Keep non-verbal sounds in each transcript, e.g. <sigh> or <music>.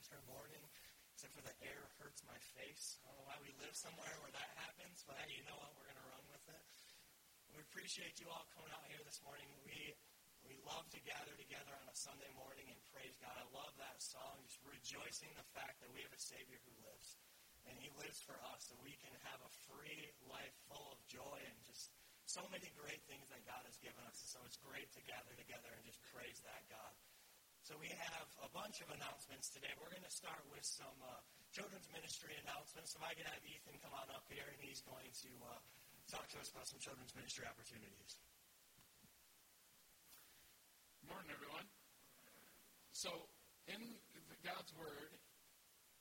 winter morning, except for the air hurts my face. I don't know why we live somewhere where that happens, but hey, you know what? We're going to run with it. We appreciate you all coming out here this morning. We we love to gather together on a Sunday morning and praise God. I love that song, just rejoicing the fact that we have a Savior who lives. And He lives for us, so we can have a free life full of joy and just so many great things that God has given us. So it's great to gather together and just praise that God. So we have a bunch of announcements today. We're going to start with some uh, children's ministry announcements. So I can have Ethan come on up here, and he's going to uh, talk to us about some children's ministry opportunities. Morning, everyone. So, in God's Word,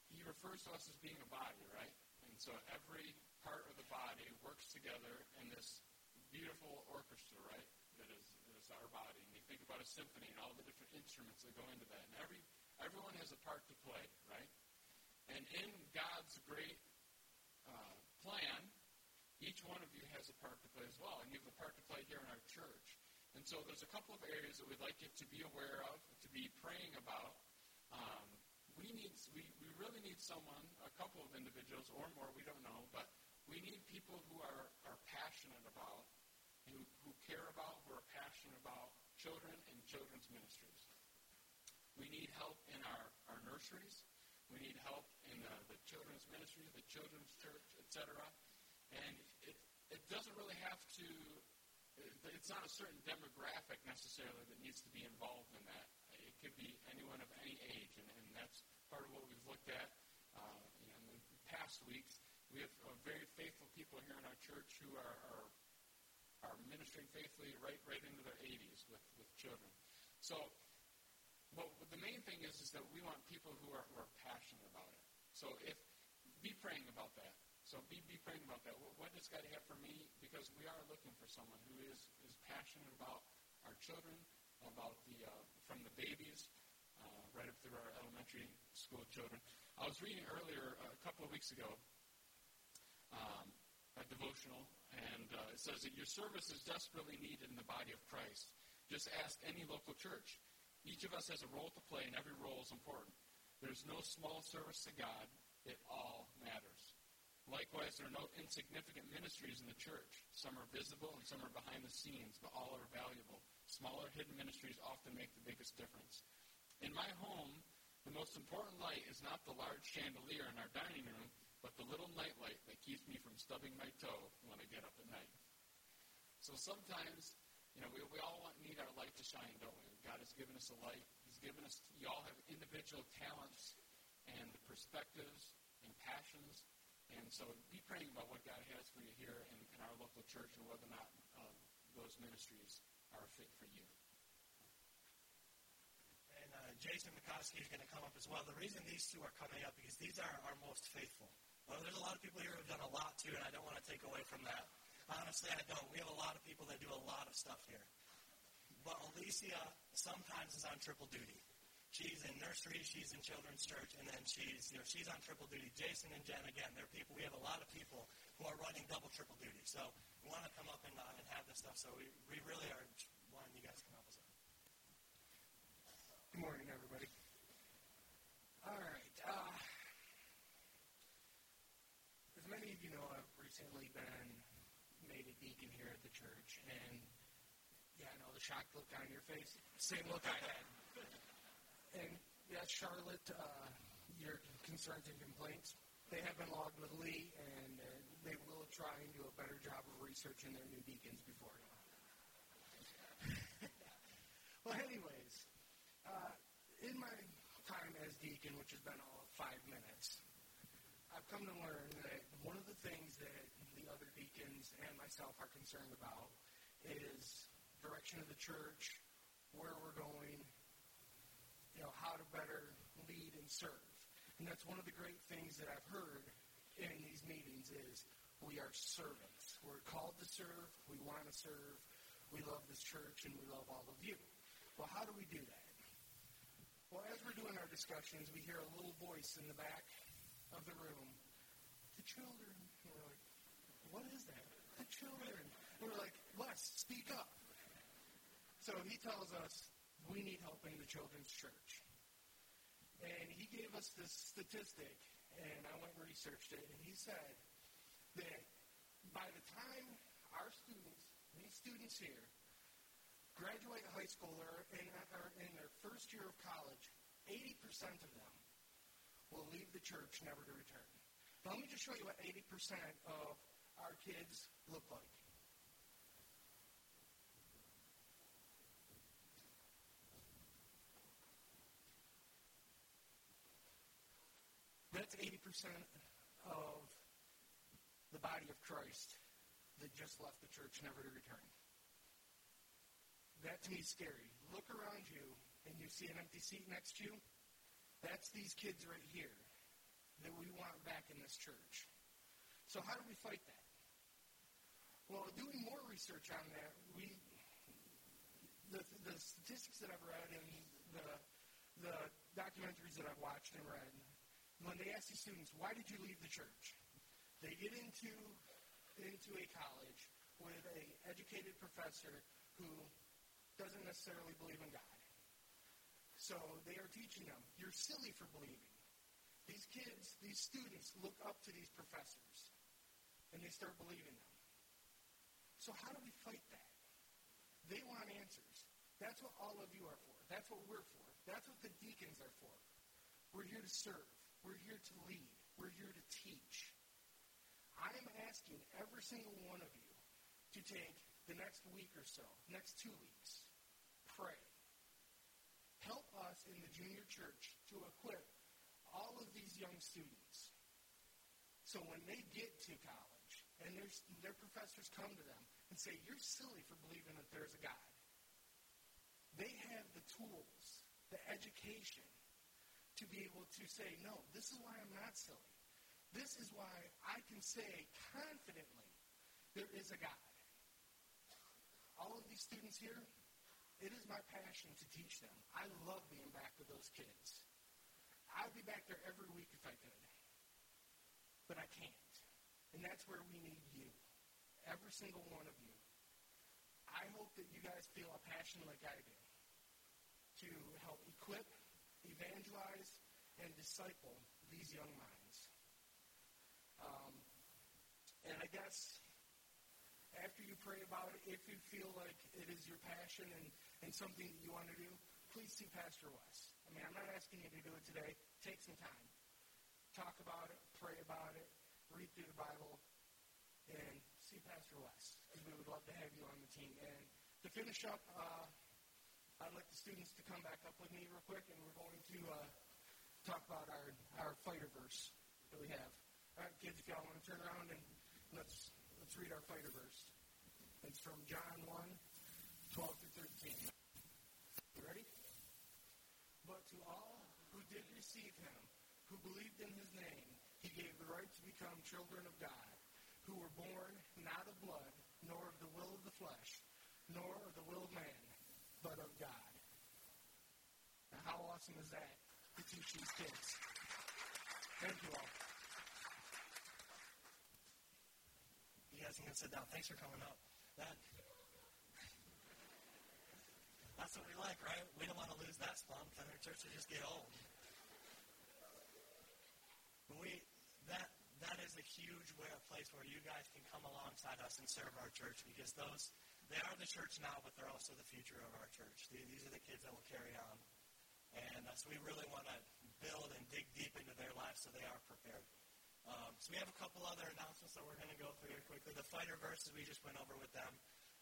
He refers to us as being a body, right? And so every part of the body works together in this beautiful orchestra, right? That is, that is our body. Think about a symphony and all the different instruments that go into that. And every everyone has a part to play, right? And in God's great uh, plan, each one of you has a part to play as well. And you have a part to play here in our church. And so there's a couple of areas that we'd like you to be aware of, to be praying about. Um, we need, we, we really need someone, a couple of individuals or more, we don't know, but we need people who are, are passionate about, who, who care about, who are passionate about children and children's ministries. We need help in our, our nurseries. We need help in uh, the children's ministry, the children's church, etc. And it, it doesn't really have to it's not a certain demographic necessarily that needs to be involved in that. It could be anyone of any age, and, and that's part of what we've looked at uh, in the past weeks. We have uh, very faithful people here in our church who are, are ministering faithfully right right into their 80s with, with children. So, but the main thing is is that we want people who are, who are passionate about it. So, if be praying about that. So be, be praying about that. What, does God have for me? Because we are looking for someone who is, is passionate about our children, about the uh, from the babies uh, right up through our elementary school children. I was reading earlier a couple of weeks ago um, a devotional, and uh, it says that your service is desperately needed in the body of Christ. Just ask any local church. Each of us has a role to play, and every role is important. There's no small service to God. It all matters. Likewise, there are no insignificant ministries in the church. Some are visible and some are behind the scenes, but all are valuable. Smaller, hidden ministries often make the biggest difference. In my home, the most important light is not the large chandelier in our dining room, but the little nightlight that keeps me from stubbing my toe when I get up at night. So sometimes, you know, we, we all want, need our light to shine, don't we? God has given us a light. He's given us, you all have individual talents and perspectives and passions and so be praying about what God has for you here in, in our local church and whether or not um, those ministries are a fit for you. And uh, Jason McCoskey is going to come up as well. The reason these two are coming up because these are our most faithful. Well, there's a lot of people here who have done a lot too, and I don't want to take away from that. Honestly, I don't. We have a lot of people that do a lot of stuff here. But Alicia sometimes is on triple duty. She's in nursery, she's in children's church, and then she's you know she's on triple duty. Jason and Jen again, they're people. We have a lot of people who are running double triple duty. So we want to come up and, uh, and have this stuff. So we, we really are wanting you guys to come help us out. Good morning, everybody. All right. Uh, as many of you know, I've recently been made a deacon here at the church, and yeah, I know the shocked look on your face. Same look I had. And yes, Charlotte, uh, your concerns and complaints, they have been logged with Lee, and uh, they will try and do a better job of researching their new deacons before. <laughs> well, anyways, uh, in my time as deacon, which has been all five minutes, I've come to learn that one of the things that the other deacons and myself are concerned about is direction of the church, where we're going, you know, how to better lead and serve. And that's one of the great things that I've heard in these meetings is we are servants. We're called to serve. We want to serve. We love this church and we love all of you. Well, how do we do that? Well, as we're doing our discussions, we hear a little voice in the back of the room. The children. And we're like, what is that? The children. And we're like, Les, speak up. So he tells us, we need help in the children's church. And he gave us this statistic, and I went and researched it, and he said that by the time our students, these students here, graduate high school or in, or in their first year of college, 80% of them will leave the church never to return. Now, let me just show you what 80% of our kids look like. That's 80% of the body of Christ that just left the church never to return. That to me is scary. Look around you and you see an empty seat next to you. That's these kids right here that we want back in this church. So how do we fight that? Well, doing more research on that, we the, the statistics that I've read and the the documentaries that I've watched and read, when they ask these students, why did you leave the church? They get into into a college with a educated professor who doesn't necessarily believe in God. So they are teaching them, you're silly for believing. These kids, these students look up to these professors and they start believing them. So how do we fight that? They want answers. That's what all of you are for. That's what we're for. That's what the deacons are for. We're here to serve. We're here to lead. We're here to teach. I am asking every single one of you to take the next week or so, next two weeks, pray. Help us in the junior church to equip all of these young students. So when they get to college and their their professors come to them and say, You're silly for believing that there's a God, they have the tools, the education to be able to say, No, this is why I'm not silly. This is why I can say confidently there is a God. All of these students here, it is my passion to teach them. I love being back with those kids. I'd be back there every week if I could. But I can't. And that's where we need you. Every single one of you. I hope that you guys feel a passion like I do to help equip, evangelize, and disciple these young minds. Um, and I guess after you pray about it, if you feel like it is your passion and, and something that you want to do, please see Pastor West. I mean, I'm not asking you to do it today. Take some time. Talk about it, pray about it, read through the Bible, and see Pastor West. Because we would love to have you on the team. And to finish up, uh, I'd like the students to come back up with me real quick, and we're going to uh, talk about our, our fighter verse that we have. All right, kids, if y'all want to turn around and let's let's read our fighter verse. It's from John 1, 12 through 13. You ready? But to all who did receive him, who believed in his name, he gave the right to become children of God, who were born not of blood, nor of the will of the flesh, nor of the will of man, but of God. Now, how awesome is that to teach these kids? Thank you all. You guys can sit down. Thanks for coming up. That that's what we like, right? We don't want to lose that spot because our church will just get old. But We that that is a huge way, a place where you guys can come alongside us and serve our church because those they are the church now, but they're also the future of our church. These are the kids that will carry on, and uh, so we really want to build and dig deep into their lives so they are prepared. Um, so we have a couple other announcements that we're going to go through here quickly. The fighter verses we just went over with them.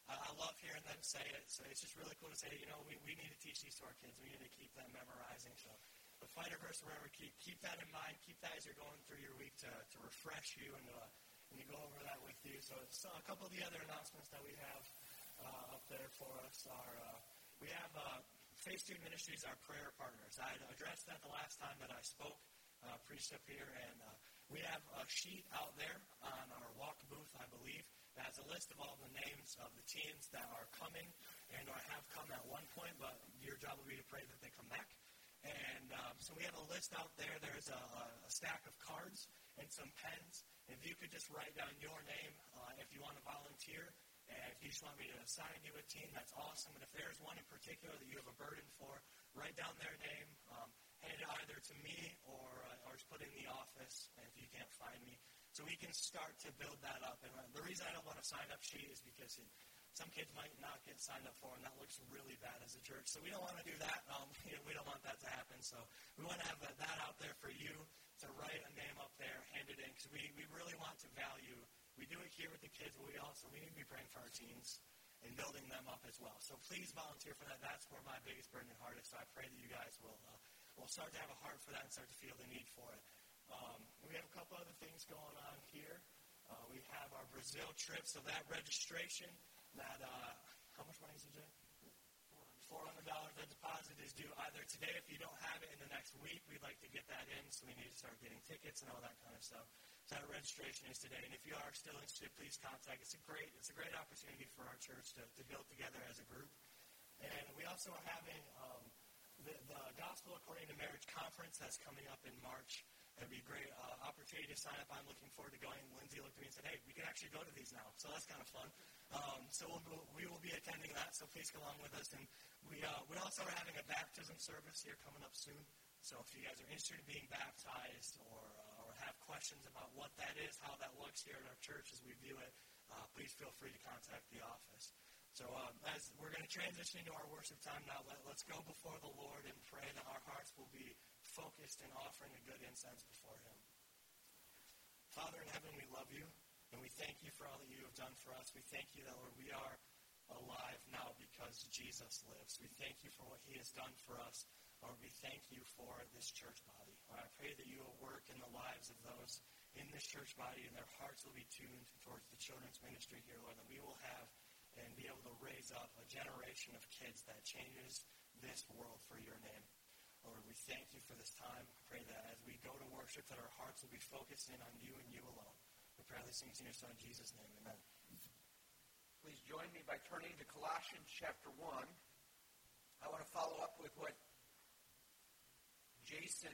Uh, I love hearing them say it. So it's just really cool to say, you know, we, we need to teach these to our kids. We need to keep them memorizing. So the fighter verse, remember, keep, keep that in mind. Keep that as you're going through your week to, to refresh you and, uh, and to go over that with you. So a couple of the other announcements that we have uh, up there for us are uh, we have uh, Phase 2 Ministries, our prayer partners. I addressed that the last time that I spoke, uh, preached up here, and uh, we have a sheet out there on our walk booth, I believe, that has a list of all the names of the teams that are coming and or have come at one point, but your job will be to pray that they come back. And um, so we have a list out there. There's a, a stack of cards and some pens. If you could just write down your name uh, if you want to volunteer, and if you just want me to assign you a team, that's awesome. And if there's one in particular that you have a burden for, write down their name. Um, hand it either to me or, uh, or put in the office if you can't find me. So we can start to build that up. And uh, the reason I don't want a sign up sheet is because it, some kids might not get signed up for, and that looks really bad as a church. So we don't want to do that. Um, <laughs> we don't want that to happen. So we want to have that out there for you to write a name up there, hand it in, because we, we really want to value. We do it here with the kids, but we also we need to be praying for our teens and building them up as well. So please volunteer for that. That's where my biggest burden and heart is. So I pray that you guys will uh, will start to have a heart for that and start to feel the need for it. Um, we have a couple other things going on here. Uh, we have our Brazil trip, so that registration, that uh, how much money is it, Jay? $400 the deposit is due either today if you don't have it in the next week we'd like to get that in so we need to start getting tickets and all that kind of stuff so that registration is today and if you are still interested please contact it's a great it's a great opportunity for our church to, to build together as a group and we also are having um, the, the gospel according to marriage conference that's coming up in march It'd be a great uh, opportunity to sign up. I'm looking forward to going. Lindsay looked at me and said, "Hey, we can actually go to these now." So that's kind of fun. Um, so we'll, we will be attending that. So please come along with us. And we uh, we also are having a baptism service here coming up soon. So if you guys are interested in being baptized or uh, questions about what that is, how that looks here at our church as we view it, uh, please feel free to contact the office. So um, as we're going to transition into our worship time now, let, let's go before the Lord and pray that our hearts will be focused in offering a good incense before Him. Father in heaven, we love you, and we thank you for all that you have done for us. We thank you that, Lord, we are alive now because Jesus lives. We thank you for what He has done for us. Lord, we thank you for this church body. Lord, I pray that you will work in the lives of those in this church body, and their hearts will be tuned towards the children's ministry here, Lord, that we will have and be able to raise up a generation of kids that changes this world for your name. Lord, we thank you for this time. I Pray that as we go to worship, that our hearts will be focused in on you and you alone. We pray these things in your Son, Jesus' name. Amen. Please join me by turning to Colossians chapter 1. I want to follow up with what Jason,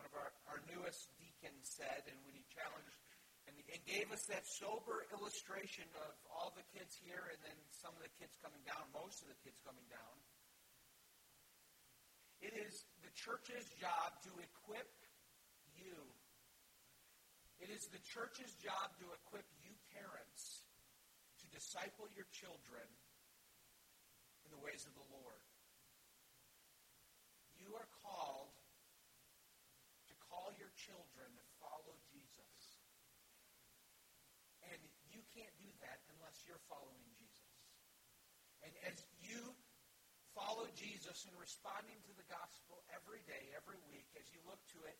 one of our, our newest deacons, said, and when he challenged and, and gave us that sober illustration of all the kids here and then some of the kids coming down, most of the kids coming down. It is the church's job to equip you. It is the church's job to equip you parents to disciple your children in the ways of the Lord. You are called children to follow Jesus. And you can't do that unless you're following Jesus. And as you follow Jesus in responding to the gospel every day, every week, as you look to it,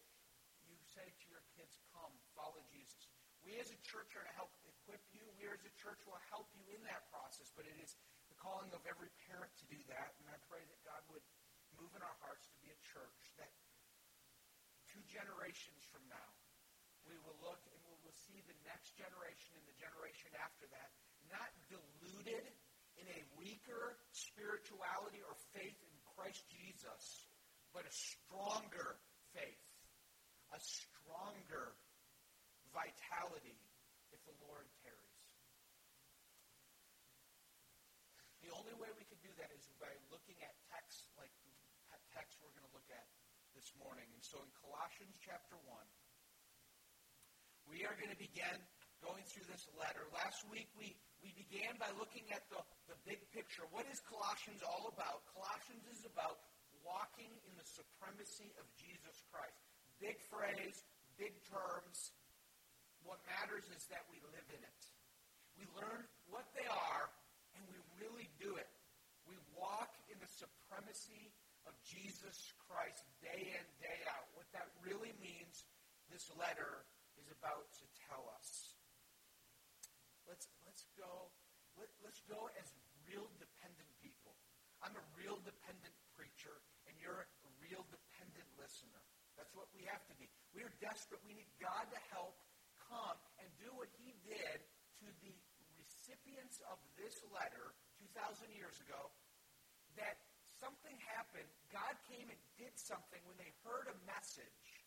you say to your kids, come, follow Jesus. We as a church are to help equip you. We as a church will help you in that process, but it is the calling of every parent to do that. And I pray that God would move in our hearts to be a church that two generations from now, we will look and we will see the next generation and the generation after that, not deluded in a weaker spirituality or faith in Christ Jesus, but a stronger faith, a stronger vitality if the Lord tarries. The only way we can do that is by looking at texts like the text we're going to look at this morning. And so in Colossians chapter 1, we are going to begin going through this letter. Last week we, we began by looking at the, the big picture. What is Colossians all about? Colossians is about walking in the supremacy of Jesus Christ. Big phrase, big terms. What matters is that we live in it. We learn what they are, and we really do it. We walk in the supremacy of Jesus Christ day in, day out. What that really means, this letter is about to tell us. Let's, let's go. Let, let's go as real dependent people. I'm a real dependent preacher, and you're a real dependent listener. That's what we have to be. We are desperate. We need God to help come and do what he did to the recipients of this letter 2,000 years ago, that something happened. God came and did something when they heard a message,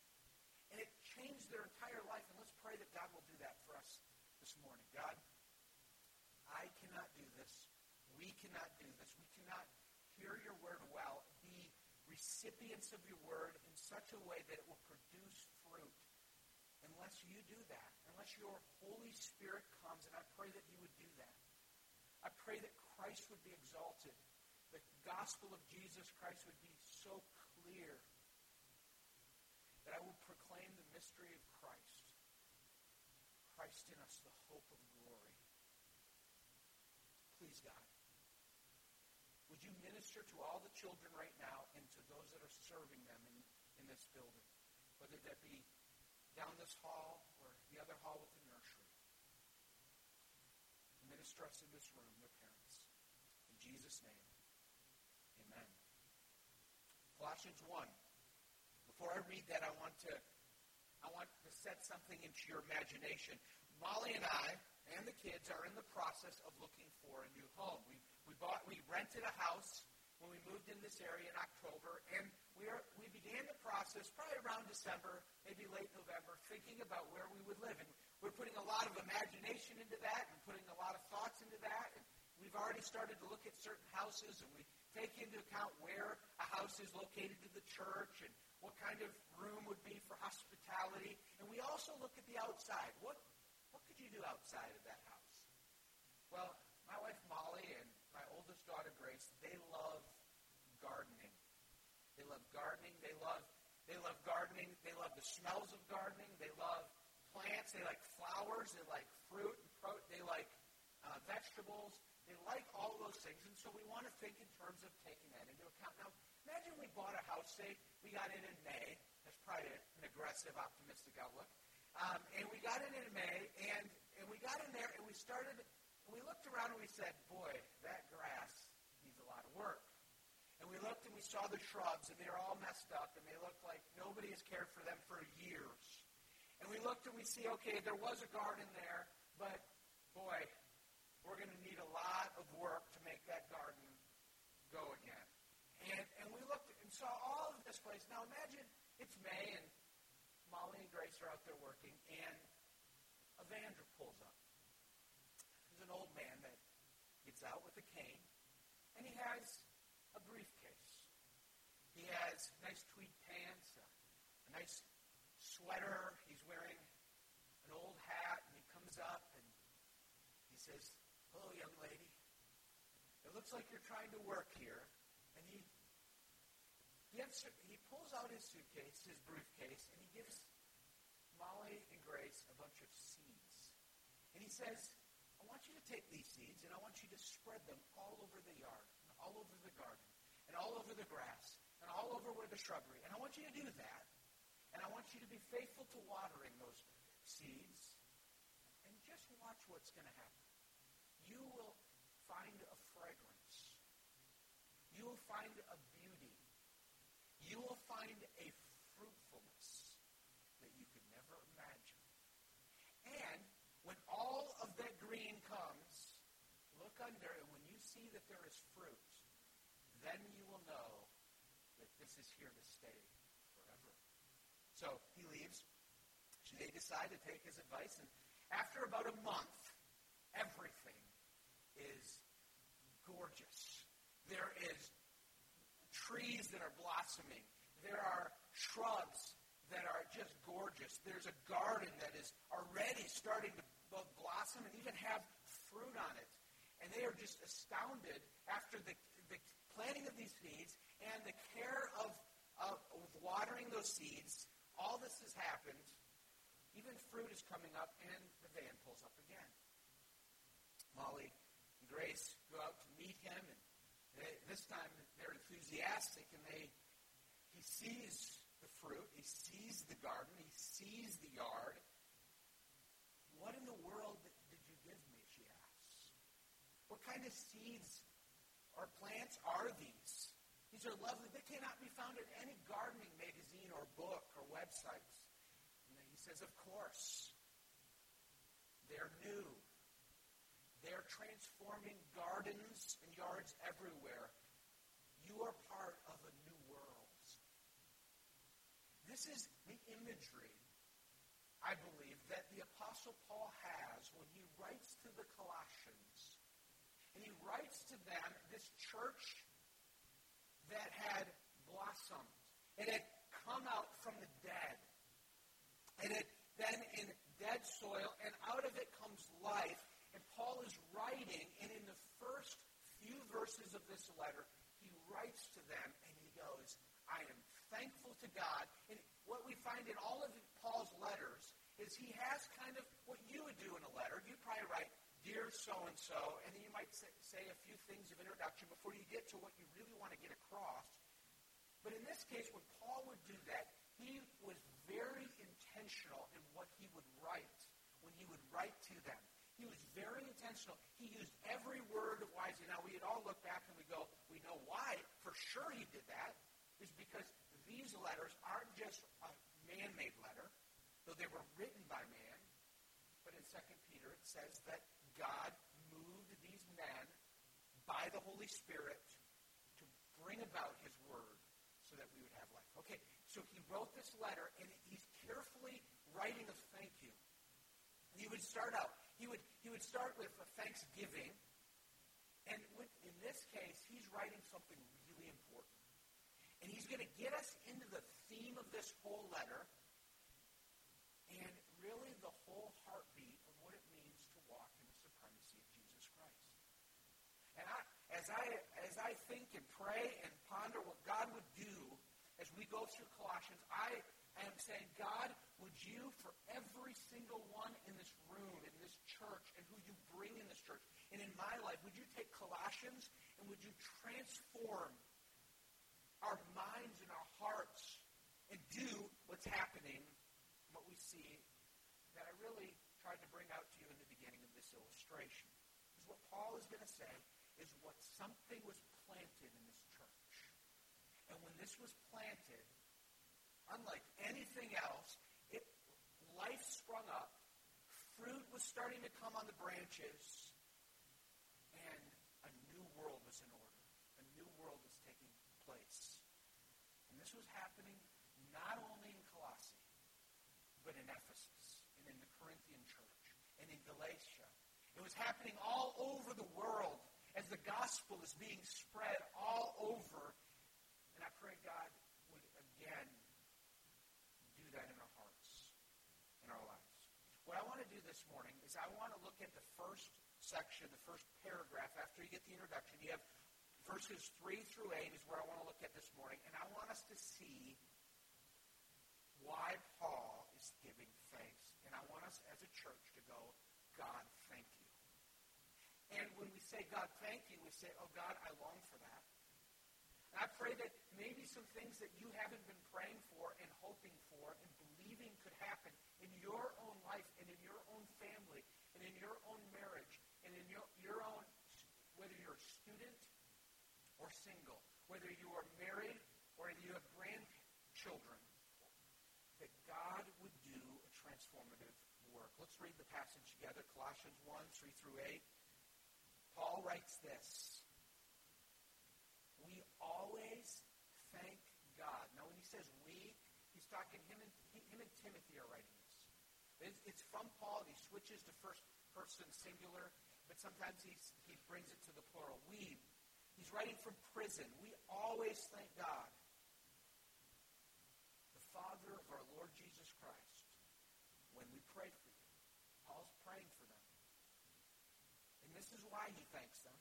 and it changed their entire life. And let's pray that God will do that for us this morning. God, I cannot do this. We cannot do this. We cannot hear your word well, be recipients of your word in such a way that it will produce fruit. Unless you do that, unless your Holy Spirit comes, and I pray that you would do that. I pray that Christ would be exalted, the gospel of Jesus Christ would be so clear that I will proclaim the mystery of Christ. Christ in us, the hope of glory. Please, God, would you minister to all the children right now and to those that are serving them in, in this building, whether that be down this hall or the other hall with the nursery. Minister us in this room, their parents. In Jesus' name. Colossians 1. Before I read that, I want to I want to set something into your imagination. Molly and I and the kids are in the process of looking for a new home. We, we bought we rented a house when we moved in this area in October, and we, are, we began the process probably around December, maybe late November, thinking about where we would live. And we're putting a lot of imagination into that and putting a lot of thoughts into that. And we've already started to look at certain houses, and we take into account where a house is located to the church and what kind of room would be for hospitality. And we also look at the outside. What, what could you do outside of that house? Well, my wife Molly and my oldest daughter Grace, they love gardening. They love gardening. They love they love gardening. They love the smells of gardening. They love plants. They like flowers. They like fruit and pro- they like uh, vegetables. They like all those things. And so we want to think in terms of taking that into account. Now, imagine we bought a house, say we got in in May. That's probably an aggressive, optimistic outlook. Um, and we got in in May, and, and we got in there, and we started, and we looked around and we said, boy, that grass needs a lot of work. And we looked and we saw the shrubs, and they are all messed up, and they look like nobody has cared for them for years. And we looked and we see, okay, there was a garden there, but boy, we're going to need a lot make that garden go again. And, and we looked and saw all of this place. Now imagine it's May and Molly and Grace are out there working, and a Vander pulls up. There's an old man that gets out with a cane, and he has a briefcase. He has nice tweed pants, a, a nice sweater. He's wearing an old hat, and he comes up and he says, Hello, young lady. It looks like you're trying to work here. And he, he, he pulls out his suitcase, his briefcase, and he gives Molly and Grace a bunch of seeds. And he says, I want you to take these seeds and I want you to spread them all over the yard, and all over the garden, and all over the grass, and all over where the shrubbery. And I want you to do that. And I want you to be faithful to watering those seeds. And just watch what's going to happen. You will find a fragrance. You will find a beauty. You will find a fruitfulness that you could never imagine. And when all of that green comes, look under, and when you see that there is fruit, then you will know that this is here to stay forever. So he leaves. They decide to take his advice, and after about a month, everything is gorgeous. There is trees that are blossoming. There are shrubs that are just gorgeous. There's a garden that is already starting to both blossom and even have fruit on it. And they are just astounded after the, the planting of these seeds and the care of, of, of watering those seeds. All this has happened. Even fruit is coming up, and the van pulls up again. Molly and Grace go out to meet him, and they, this time enthusiastic, and they he sees the fruit, he sees the garden, he sees the yard. What in the world did you give me? She asks. What kind of seeds or plants are these? These are lovely. They cannot be found in any gardening magazine or book or websites. And he says, Of course. They're new. They're transforming gardens and yards everywhere. You are part of a new world. This is the imagery, I believe, that the Apostle Paul has when he writes to the Colossians. And he writes to them, this church that had blossomed It had come out from the dead. It had been in dead soil, and out of it comes life. And Paul is writing, and in the first few verses of this letter, writes to them, and he goes, I am thankful to God. And what we find in all of Paul's letters is he has kind of what you would do in a letter. You'd probably write, Dear so and so, and then you might say a few things of introduction before you get to what you really want to get across. But in this case, when Paul would do that, he was very intentional in what he would write when he would write to them. He was very intentional. He used every word wisely. Now, we'd all look back and we go, we know why. For sure he did that. Is because these letters aren't just a man-made letter, though they were written by man. But in 2 Peter, it says that God moved these men by the Holy Spirit to bring about his word so that we would have life. Okay, so he wrote this letter, and he's carefully writing a thank you. He would start out, he would, he would start with a thanksgiving, and with, in this case, he's writing something really important. And he's going to get us into the theme of this whole letter, and really the whole heartbeat of what it means to walk in the supremacy of Jesus Christ. And I, as I as I think and pray and ponder what God would do as we go through Colossians, I am saying, God, would you, for every single one in this room, in this who you bring in this church, and in my life, would you take Colossians and would you transform our minds and our hearts and do what's happening, what we see that I really tried to bring out to you in the beginning of this illustration. Because what Paul is going to say is what something was planted in this church. And when this was planted, unlike anything else, it life sprung up, fruit starting to come on the branches, and a new world was in order. A new world was taking place. And this was happening not only in Colossae, but in Ephesus and in the Corinthian church and in Galatia. It was happening all over the world as the gospel is being spread all over. And I pray God would again do that in our hearts, in our lives. What I want to do this morning is I want to look at the first section, the first paragraph after you get the introduction. You have verses 3 through 8 is where I want to look at this morning. And I want us to see why Paul is giving thanks. And I want us as a church to go, God, thank you. And when we say, God, thank you, we say, oh, God, I long for that. And I pray that maybe some things that you haven't been praying for and hoping for and believing could happen in your life and in your own family and in your own marriage and in your, your own, whether you're a student or single, whether you are married or you have grandchildren, that God would do a transformative work. Let's read the passage together, Colossians 1, 3 through 8. Paul writes this. We always thank God. Now, when he says we, he's talking, him and, him and Timothy are writing this. It's, it's from Paul, he switches to first person singular, but sometimes he's, he brings it to the plural. We. He's writing from prison. We always thank God the Father of our Lord Jesus Christ, when we pray for you, Paul's praying for them. And this is why he thanks them.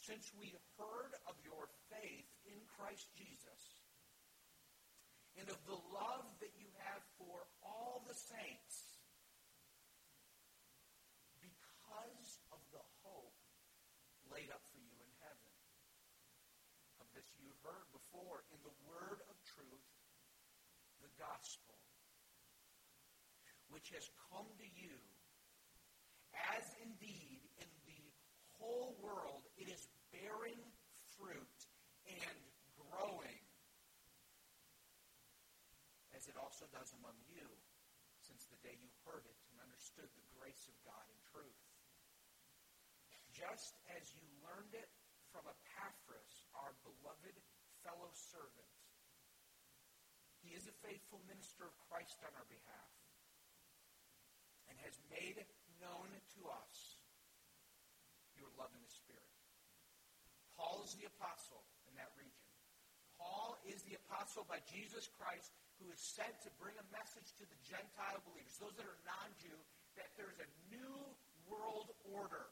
Since we heard of your faith in Christ Jesus and of the love that you have for all the saints, because of the hope laid up for you in heaven. Of this you heard before in the word of truth the gospel, which has come to you, as indeed in the whole world it is bearing fruit and growing, as it also does among you, since the day you heard it and understood the grace of God in truth. Just as you learned it from Epaphras, our beloved fellow servant, he is a faithful minister of Christ on our behalf and has made known to us your love in the Spirit. Paul is the apostle in that region. Paul is the apostle by Jesus Christ who is sent to bring a message to the Gentile believers, those that are non Jew, that there's a new world order.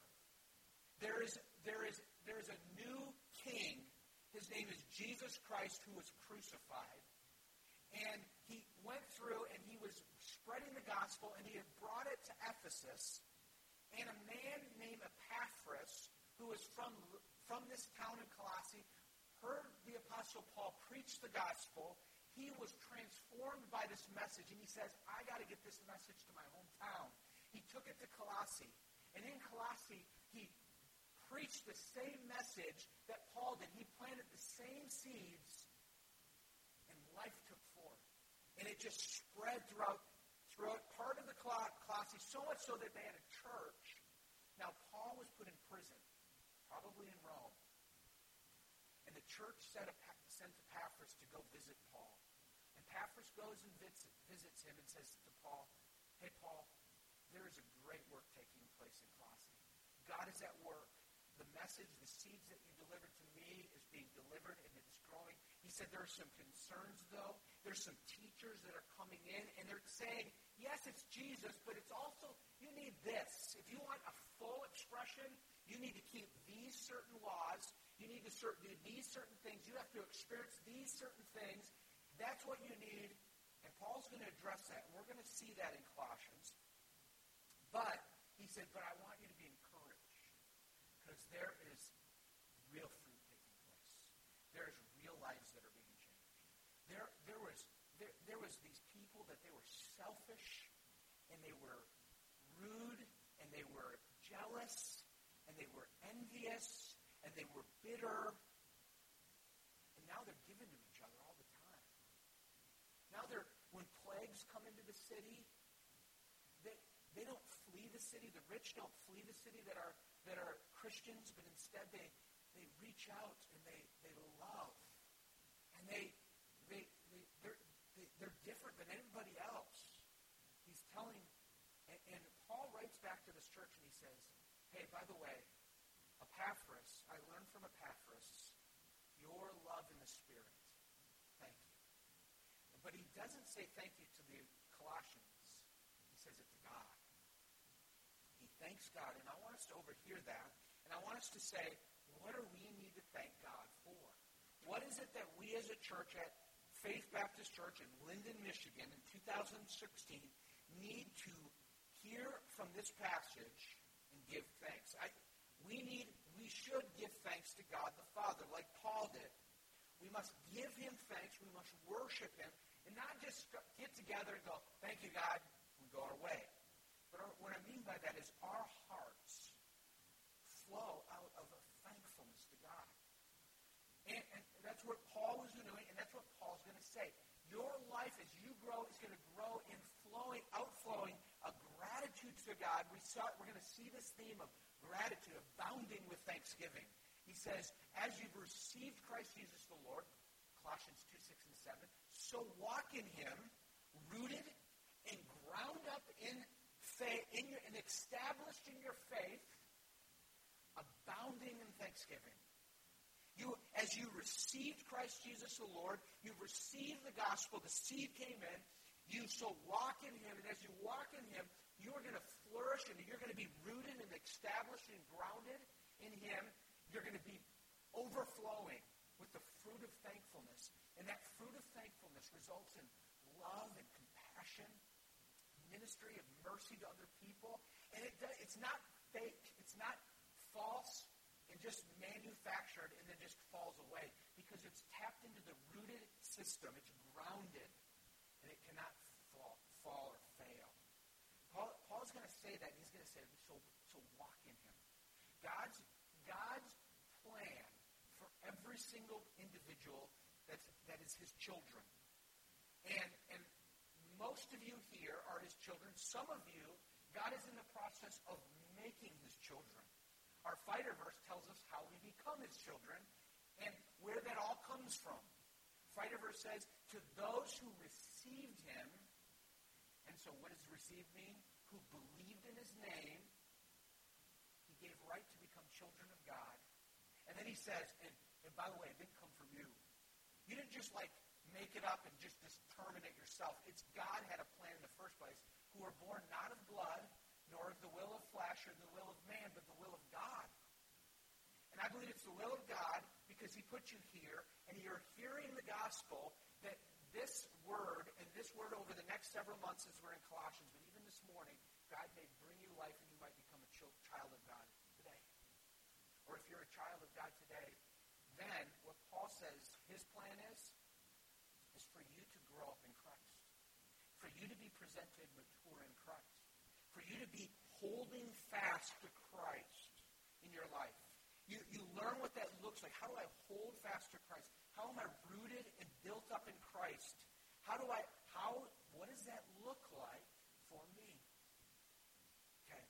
There is, there, is, there is a new king. His name is Jesus Christ who was crucified. And he went through and he was spreading the gospel and he had brought it to Ephesus. And a man named Epaphras, who was from, from this town in Colossae, heard the Apostle Paul preach the gospel he was transformed by this message, and he says, I got to get this message to my hometown. He took it to Colossae, and in Colossae, he preached the same message that Paul did. He planted the same seeds, and life took form. And it just spread throughout, throughout part of the Colossae, so much so that they had a church. Now, Paul was put in prison, probably in Rome. And the church sent Epaphras to go visit Paul. And Epaphras goes and visits, visits him and says to Paul, Hey, Paul, there is a great work taking place in Colossae. God is at work. The message, the seeds that you delivered to me is being delivered and it's growing. He said there are some concerns, though. There's some teachers that are coming in and they're saying, yes, it's Jesus, but it's also, you need this. If you want a full expression, you need to keep these certain laws. You need to do these certain things. You have to experience these certain things. That's what you need. And Paul's going to address that. And we're going to see that in Colossians. But he said, but I want you to be encouraged. Because there is real fruit taking place. There's real lives that are being changed. There, there, was, there, there was these people that they were selfish and they were rude and they were jealous and they were envious and they were bitter And now they're given to each other all the time. Now they're when plagues come into the city, they, they don't flee the city. The rich don't flee the city that are, that are Christians, but instead they, they reach out and they, they love. And they, they, they, they're, they, they're different than anybody else. He's telling, and, and Paul writes back to this church and he says, hey, by the way, Epaphras, I learned from Epaphras your love in the Spirit. Thank you. But he doesn't say thank you to the thanks God. And I want us to overhear that. And I want us to say, what do we need to thank God for? What is it that we as a church at Faith Baptist Church in Linden, Michigan in 2016 need to hear from this passage and give thanks? I, we need, we should give thanks to God the Father like Paul did. We must give him thanks. We must worship him and not just get together and go, thank you, God, and go our way. But what I mean by that is our flow out of a thankfulness to God. And, and that's what Paul was doing, and that's what Paul's going to say. Your life, as you grow, is going to grow in flowing, outflowing a gratitude to God. We saw, we're going to see this theme of gratitude, abounding with thanksgiving. He says, as you've received Christ Jesus the Lord, Colossians 2, 6, and 7, so walk in him, rooted and ground up in faith, in your, and established in your faith, abounding in thanksgiving. You, as you received Christ Jesus the Lord, you received the gospel, the seed came in, you shall walk in him, and as you walk in him, you are going to flourish and you're going to be rooted and established and grounded in him. You're going to be overflowing with the fruit of thankfulness. And that fruit of thankfulness results in love and compassion ministry of mercy to other people. And it does, it's not fake. It's not false just manufactured and then just falls away because it's tapped into the rooted system. It's grounded and it cannot fall, fall or fail. Paul, Paul's going to say that. He's going to say, so, so walk in him. God's, God's plan for every single individual that's, that is his children. And, and most of you here are his children. Some of you, God is in the process of making his children. Our fighter verse tells us how we become his children and where that all comes from. Fighter verse says, to those who received him, and so what does received mean? Who believed in his name, he gave right to become children of God. And then he says, and, and by the way, it didn't come from you. You didn't just like make it up and just determine it yourself. It's God had a plan in the first place, who are born not of blood, nor the will of flesh or the will of man, but the will of God. And I believe it's the will of God because He put you here, and you're hearing the gospel that this word, and this word over the next several months as we're in Colossians, but even this morning, God may bring you life and you might become a child of God today. Or if you're a child of God today, then what Paul says his plan is, is for you to grow up in Christ. For you to be presented mature in you to be holding fast to Christ in your life. You, you learn what that looks like. How do I hold fast to Christ? How am I rooted and built up in Christ? How do I, how, what does that look like for me? Okay.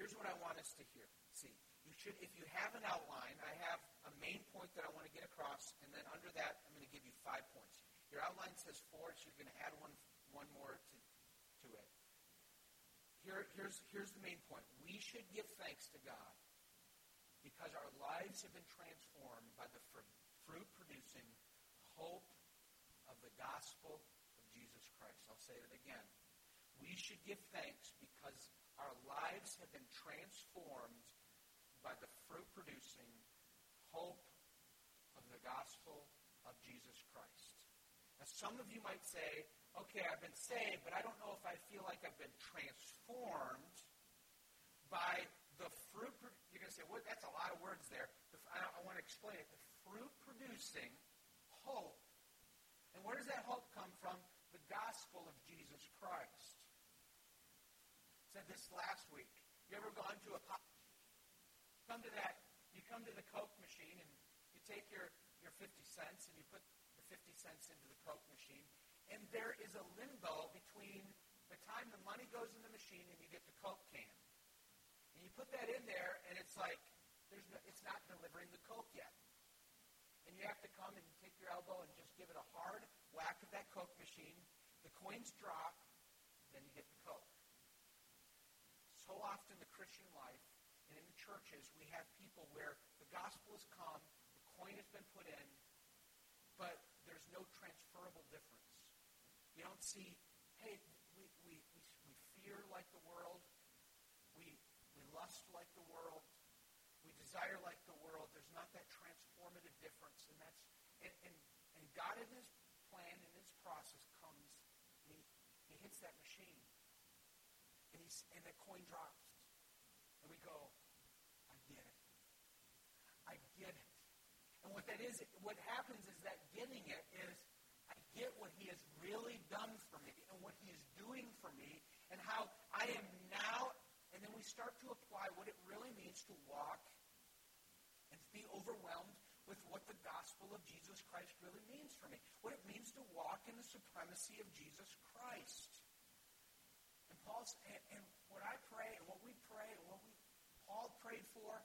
Here's what I want us to hear. See, you should, if you have an outline, I have a main point that I want to get across, and then under that, I'm going to give you five points. Your outline says four, so you're going to add one, one more to. Here, here's, here's the main point. We should give thanks to God because our lives have been transformed by the fruit producing hope of the gospel of Jesus Christ. I'll say it again. We should give thanks because our lives have been transformed by the fruit producing hope of the gospel of Jesus Christ. Now, some of you might say, okay, I've been saved, but I don't know if I feel like I've been transformed by the fruit, you're going to say, well, that's a lot of words there. I, I want to explain it. The fruit producing hope. And where does that hope come from? The gospel of Jesus Christ. I said this last week. You ever gone to a pop? Come to that. You come to the Coke machine and you take your, your 50 cents and you put the 50 cents into the Coke machine. And there is a limbo between the time the money goes in the machine and you get the Coke can. And you put that in there, and it's like there's no, it's not delivering the Coke yet. And you have to come and take your elbow and just give it a hard whack of that Coke machine. The coins drop, then you get the Coke. So often in the Christian life and in the churches, we have people where the gospel has come, the coin has been put in, but there's no transferable difference. You don't see, hey, fear like the world, We, we lust like the world. We desire like the world. There's not that transformative difference. And that's and, and, and God in his plan, in his process, comes and he, he hits that machine. And he's and that coin drops. And we go, I get it. I get it. And what that is, what happens is that getting it is I get what he has really done for me and what he is doing for me and how I am now and then we start to apply what it really means to walk and to be overwhelmed with what the gospel of Jesus Christ really means for me. What it means to walk in the supremacy of Jesus Christ. And Paul's and, and what I pray and what we pray and what we Paul prayed for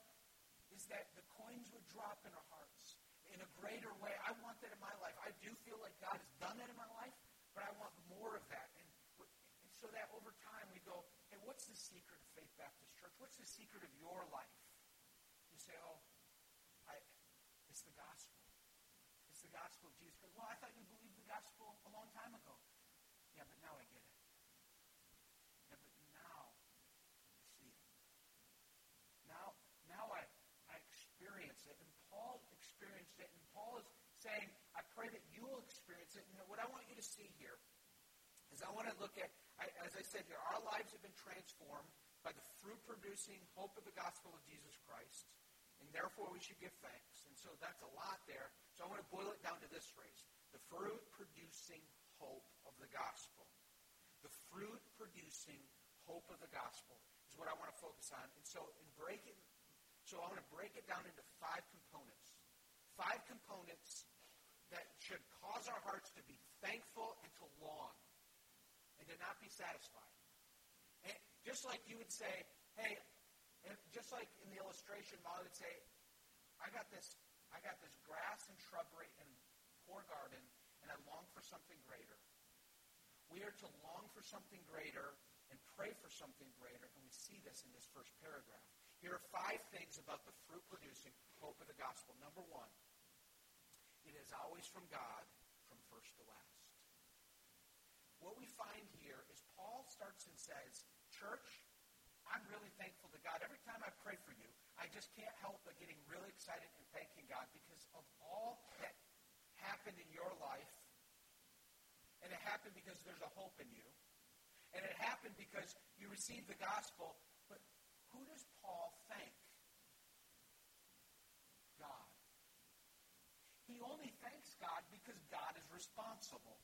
is that the coins would drop in our hearts in a greater way. I want that in my life. I do feel like God has done that in my life, but I want more of that. So that over time we go, hey, what's the secret of Faith Baptist Church? What's the secret of your life? You say, oh, I, it's the gospel. It's the gospel of Jesus. Well, I thought you believed the gospel a long time ago. Yeah, but now I get it. Yeah, but now I see it. Now, now I, I experience it. And Paul experienced it. And Paul is saying, I pray that you will experience it. And what I want you to see here is I want to look at as I said here, our lives have been transformed by the fruit-producing hope of the gospel of Jesus Christ, and therefore we should give thanks. And so that's a lot there. So I want to boil it down to this phrase. The fruit-producing hope of the gospel. The fruit-producing hope of the gospel is what I want to focus on. And so in breaking, so I want to break it down into five components. Five components that should cause our hearts to be thankful and to long and to not be satisfied. And just like you would say, hey, and just like in the illustration, Molly would say, I got this, I got this grass and shrubbery and poor garden, and I long for something greater. We are to long for something greater and pray for something greater, and we see this in this first paragraph. Here are five things about the fruit producing hope of the gospel. Number one, is always from God, from first to last. What we find here is Paul starts and says, Church, I'm really thankful to God. Every time I pray for you, I just can't help but getting really excited and thanking God because of all that happened in your life. And it happened because there's a hope in you. And it happened because you received the gospel. But who does Paul thank? God. He only thanks God because God is responsible.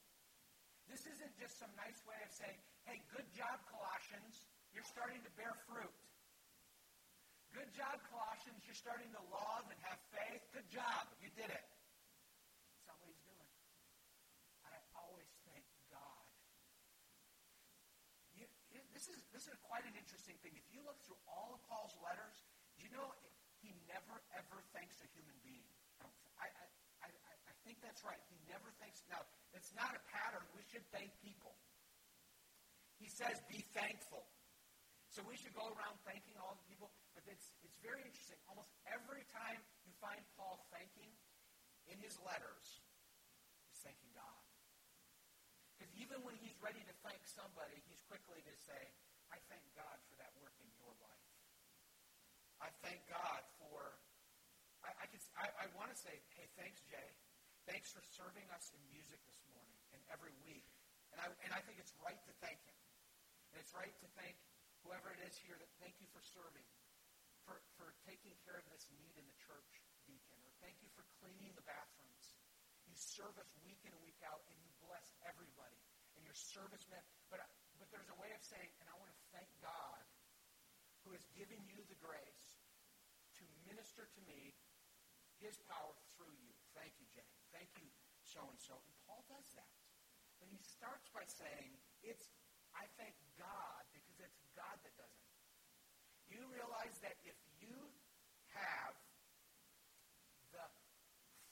This isn't just some nice way of saying, hey, good job, Colossians. You're starting to bear fruit. Good job, Colossians. You're starting to love and have faith. Good job. You did it. That's not what he's doing. I always thank God. You, this, is, this is quite an interesting thing. If you look through all of Paul's letters, you know he never, ever thanks a human being. I, I, I, I think that's right. He never thanks. Now, it's not a pattern. Should thank people. He says, be thankful. So we should go around thanking all the people. But it's, it's very interesting. Almost every time you find Paul thanking in his letters, he's thanking God. Because even when he's ready to thank somebody, he's quickly to say, I thank God for that work in your life. I thank God for, I, I, can, I, I want to say, hey, thanks, Jay. Thanks for serving us in music this morning every week. And I, and I think it's right to thank him. And it's right to thank whoever it is here that thank you for serving, for, for taking care of this need in the church, deacon, or thank you for cleaning the bathrooms. You serve us week in and week out, and you bless everybody. And your service meant, but, but there's a way of saying, and I want to thank God who has given you the grace to minister to me his power through you. Thank you, Jay. Thank you, so and so. And Paul does that. But he starts by saying, it's I thank God because it's God that does it. You realize that if you have the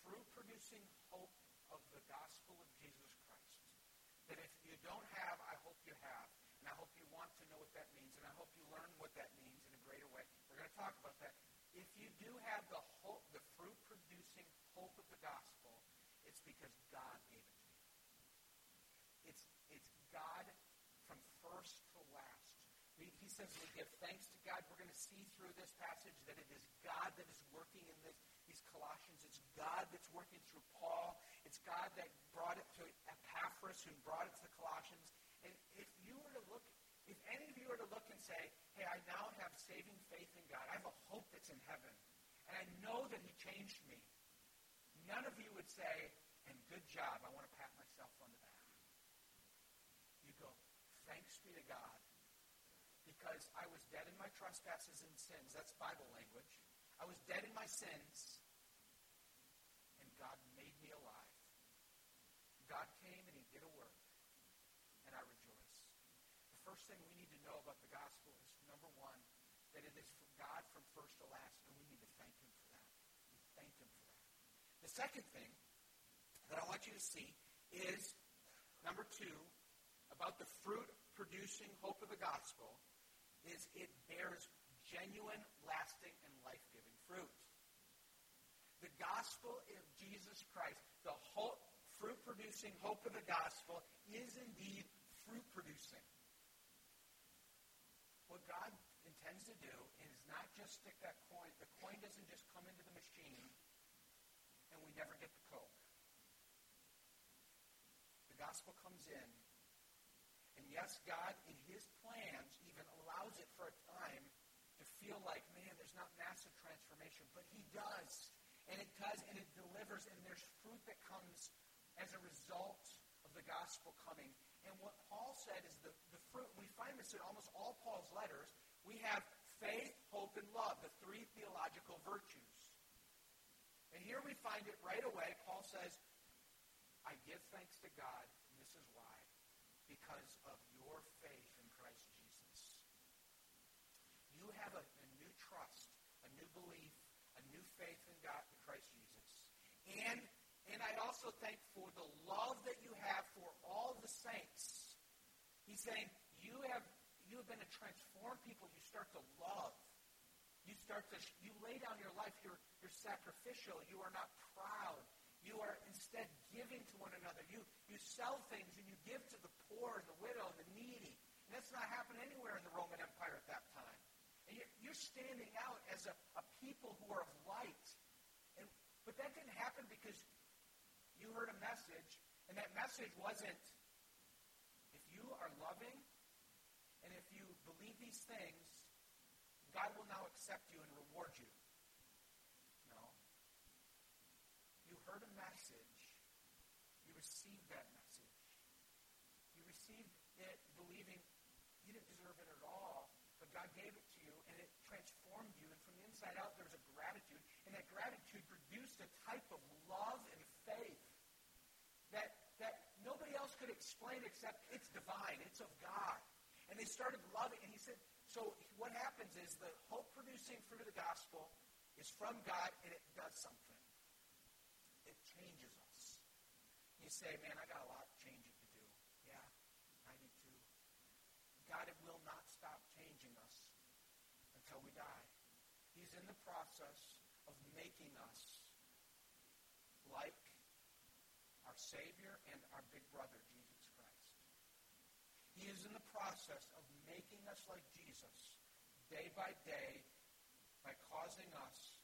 fruit producing hope of the gospel of Jesus Christ, that if you don't have, I hope you have. And I hope you want to know what that means, and I hope you learn what that means in a greater way. We're going to talk about that. If you do have the hope, the fruit producing hope of the gospel, it's because God gave it to you. It's, it's God from first to last. We, he says we give thanks to God. We're going to see through this passage that it is God that is working in this, these Colossians. It's God that's working through Paul. It's God that brought it to Epaphras, who brought it to the Colossians. And if you were to look, if any of you were to look and say, hey, I now have saving faith in God. I have a hope that's in heaven. And I know that he changed me. None of you would say, and good job, I want to pat myself on the back. You go, thanks be to God I was dead in my trespasses and sins. That's Bible language. I was dead in my sins, and God made me alive. God came and He did a work, and I rejoice. The first thing we need to know about the gospel is number one, that it is from God from first to last, and we need to thank Him for that. We thank Him for that. The second thing that I want you to see is number two, about the fruit producing hope of the gospel is it bears genuine, lasting, and life-giving fruit. The gospel of Jesus Christ, the hope, fruit-producing hope of the gospel, is indeed fruit-producing. What God intends to do is not just stick that coin. The coin doesn't just come into the machine and we never get the Coke. The gospel comes in and yes, God, in his plans, even allows it for a time to feel like, man, there's not massive transformation. But he does. And it does, and it delivers, and there's fruit that comes as a result of the gospel coming. And what Paul said is the, the fruit, we find this in almost all Paul's letters. We have faith, hope, and love, the three theological virtues. And here we find it right away. Paul says, I give thanks to God, and this is why because of your faith in Christ Jesus. You have a, a, new trust, a new belief, a new faith in God, in Christ Jesus. And, and I also thank for the love that you have for all the saints. He's saying, you have, you have been a transformed people. You start to love. You start to, you lay down your life. You're, you're sacrificial. You are not proud. You are instead giving to one another. You, you sell things and you give to the poor and the widow and the needy. And that's not happening anywhere in the Roman Empire at that time. And you're, you're standing out as a, a people who are of light. But that didn't happen because you heard a message, and that message wasn't if you are loving and if you believe these things, God will now accept you and reward you. No. You heard a message. You received that message. You received it believing you didn't deserve it at all, but God gave it to you, and it transformed you. And from the inside out, there's a gratitude, and that gratitude produced a type of love and faith that that nobody else could explain except it's divine, it's of God. And they started loving, and he said, so what happens is the hope-producing fruit of the gospel is from God, and it does something. It changes us. You say, man, I got a lot of changing to do. Yeah, I do too. God it will not stop changing us until we die. He's in the process of making us like our Savior and our big brother, Jesus Christ. He is in the process of making us like Jesus day by day by causing us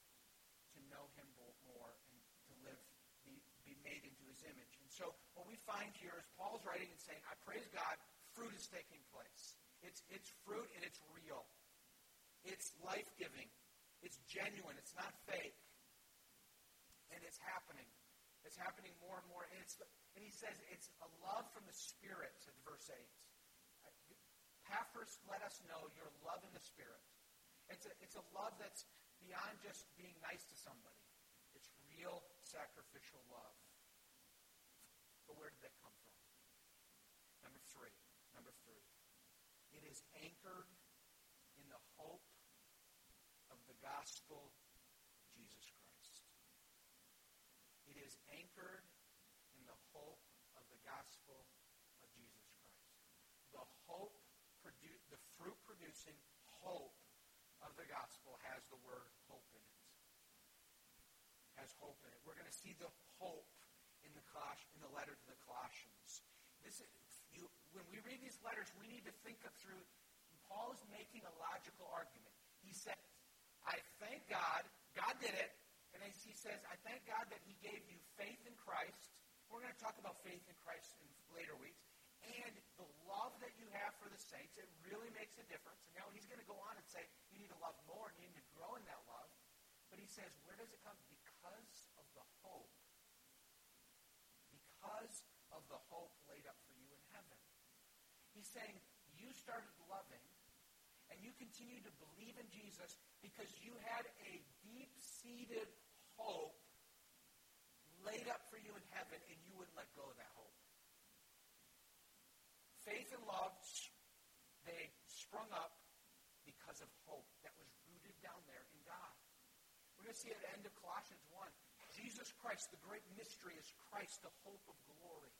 to know him more and to live, be, be made into his image. And so what we find here is Paul's writing and saying, I praise God, fruit is taking place. It's, it's fruit and it's real. It's life-giving. It's genuine. It's not fake. And it's happening. It's happening more and more. And, and he says it's a love from the Spirit, at verse 8. Epaphras let us know your love in the Spirit. It's a, it's a love that's beyond just being nice to somebody. It's real sacrificial love. But where did that come from? Number three. Number three. It is anchored in the hope of the gospel Jesus Christ. It is anchored in the hope of the gospel of Jesus Christ. The hope, produ- the fruit producing hope of the gospel has the word hope in it. Has hope in it. We're going to see the hope in the Coloss- in the letter to the Colossians. This is, you, when we read these letters, we need to think of through. Paul is making a logical argument. He said, "I thank God. God did it." And as he says, "I thank God that He gave you faith in Christ." We're going to talk about faith in Christ in later weeks and the love that you have for the saints, it really makes a difference. And now he's going to go on and say, you need to love more, and you need to grow in that love. But he says, where does it come? Because of the hope. Because of the hope laid up for you in heaven. He's saying, you started loving, and you continue to believe in Jesus because you had a deep-seated hope laid up for you in heaven, and you wouldn't let go of that faith and love, they sprung up because of hope that was rooted down there in God. We're going to see at the end of Colossians 1, Jesus Christ, the great mystery is Christ, the hope of glory.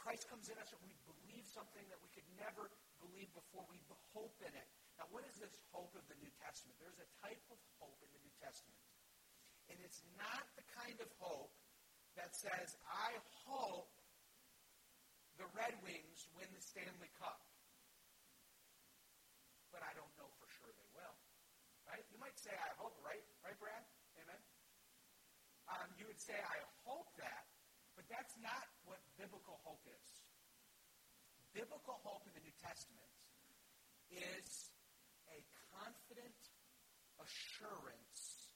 Christ comes in us and we believe something that we could never believe before. We hope in it. Now, what is this hope of the New Testament? There's a type of hope in the New Testament. And it's not the kind of hope that says, I hope the Red Wings win the Stanley Cup. But I don't know for sure they will. Right? You might say, I hope, right? Right, Brad? Amen? Um, you would say, I hope that. But that's not what biblical hope is. Biblical hope in the New Testament is a confident assurance,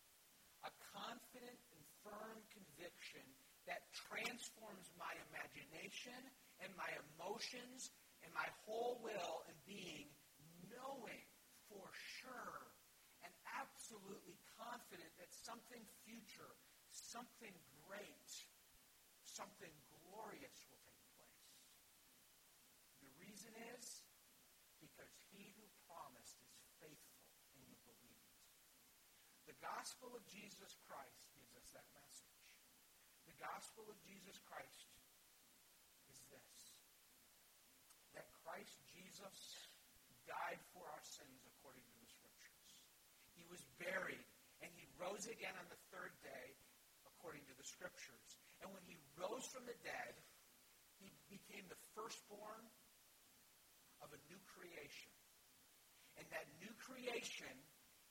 a confident and firm conviction that transforms my imagination and my emotions and my whole will and being, knowing for sure and absolutely confident that something future, something great, something glorious will take place. The reason is because he who promised is faithful and you believe it. The gospel of Jesus Christ gives us that message. The gospel of Jesus Christ Christ Jesus died for our sins according to the Scriptures. He was buried, and he rose again on the third day according to the scriptures. And when he rose from the dead, he became the firstborn of a new creation. And that new creation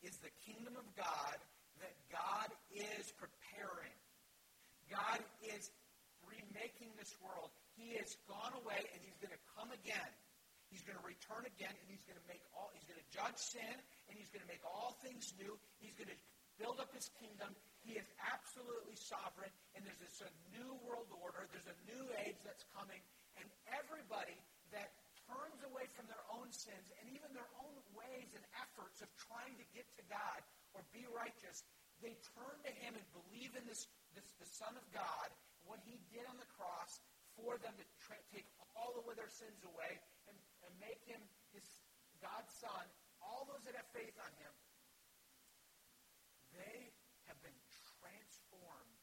is the kingdom of God that God is preparing. God is remaking this world. He has gone away and he's going to come again. He's going to return again and he's going to make all he's going to judge sin and he's going to make all things new. He's going to build up his kingdom. He is absolutely sovereign and there's this a new world order. There's a new age that's coming and everybody that turns away from their own sins and even their own ways and efforts of trying to get to God or be righteous, they turn to him and believe in this, this the Son of God, what he did on the cross for them to tra- take all of their sins away make him his God's Son. All those that have faith on him, they have been transformed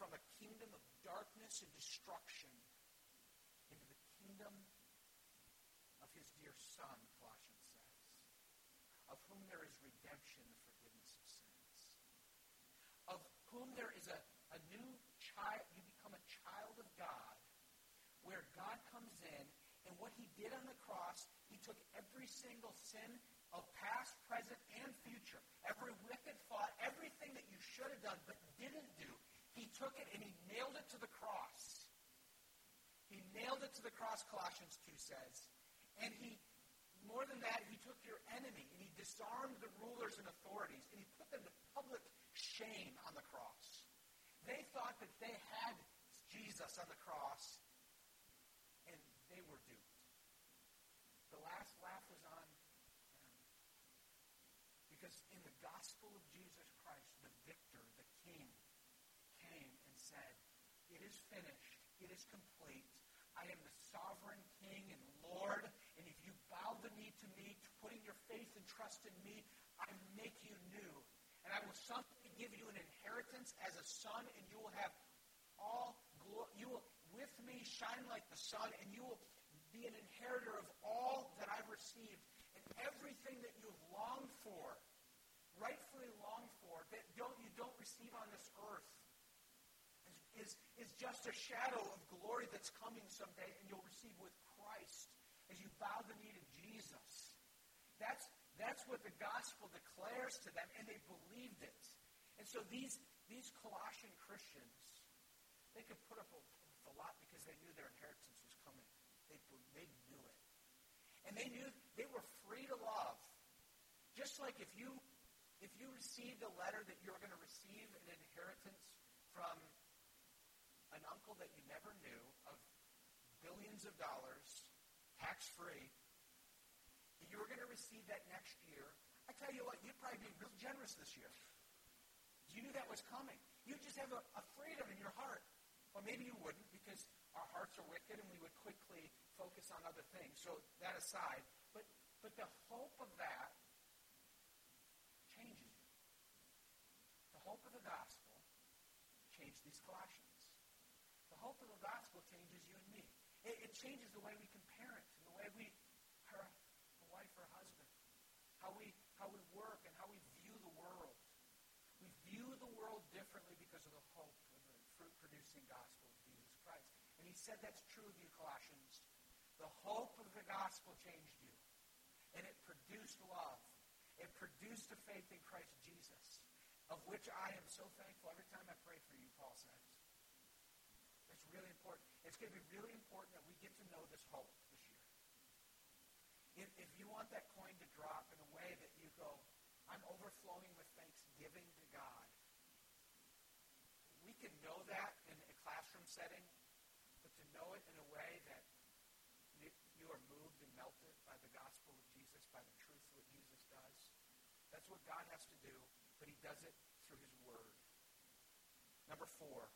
from a kingdom of darkness and destruction into the kingdom of his dear Son, Colossians says, of whom there is redemption, the forgiveness of sins, of whom there is a, a new child, you become a child of God, where God comes in, and what he did on the cross, he took every single sin of past, present, and future, every wicked thought, everything that you should have done but didn't do, he took it and he nailed it to the cross. He nailed it to the cross, Colossians 2 says. And he, more than that, he took your enemy and he disarmed the rulers and authorities and he put them to public shame on the cross. They thought that they had Jesus on the cross and they were duped. The last laugh was on them. Because in the gospel of Jesus Christ, the victor, the king, came and said, It is finished. It is complete. I am the sovereign king and Lord, and if you bow the knee to me, putting your faith and trust in me, I make you new. And I will someday give you an inheritance as a son, and you will have all glory. You will, with me, shine like the sun, and you will be an inheritor of all that I've received. And everything that you've longed for, rightfully longed for, that don't, you don't receive on this earth, is, is just a shadow of glory that's coming someday, and you'll receive with Christ as you bow the knee to Jesus. That's, that's what the gospel declares to them, and they believed it. And so these, these Colossian Christians, they could put up a, a lot because they knew their inheritance was coming. They, they knew it. And they knew they were free to love. Just like if you if you received a letter that you're going to receive an inheritance from an uncle that you never knew of billions of dollars, tax free, you were going to receive that next year, I tell you what, you'd probably be real generous this year. You knew that was coming. You just have a, a freedom in your heart. Or maybe you wouldn't because our hearts are wicked and we would quickly focus on other things. So that aside, but but the hope of that changes you. The hope of the gospel changed these Colossians. Hope of the gospel changes you and me. It, it changes the way we can parent and the way we a wife or husband, how we how we work and how we view the world. We view the world differently because of the hope of the fruit-producing gospel of Jesus Christ. And he said that's true of you, Colossians. The hope of the gospel changed you. And it produced love. It produced a faith in Christ Jesus, of which I am so thankful every time I pray for you, really important. It's going to be really important that we get to know this hope this year. If, if you want that coin to drop in a way that you go, I'm overflowing with thanksgiving to God. We can know that in a classroom setting, but to know it in a way that you are moved and melted by the gospel of Jesus, by the truth of what Jesus does, that's what God has to do, but he does it through his word. Number four,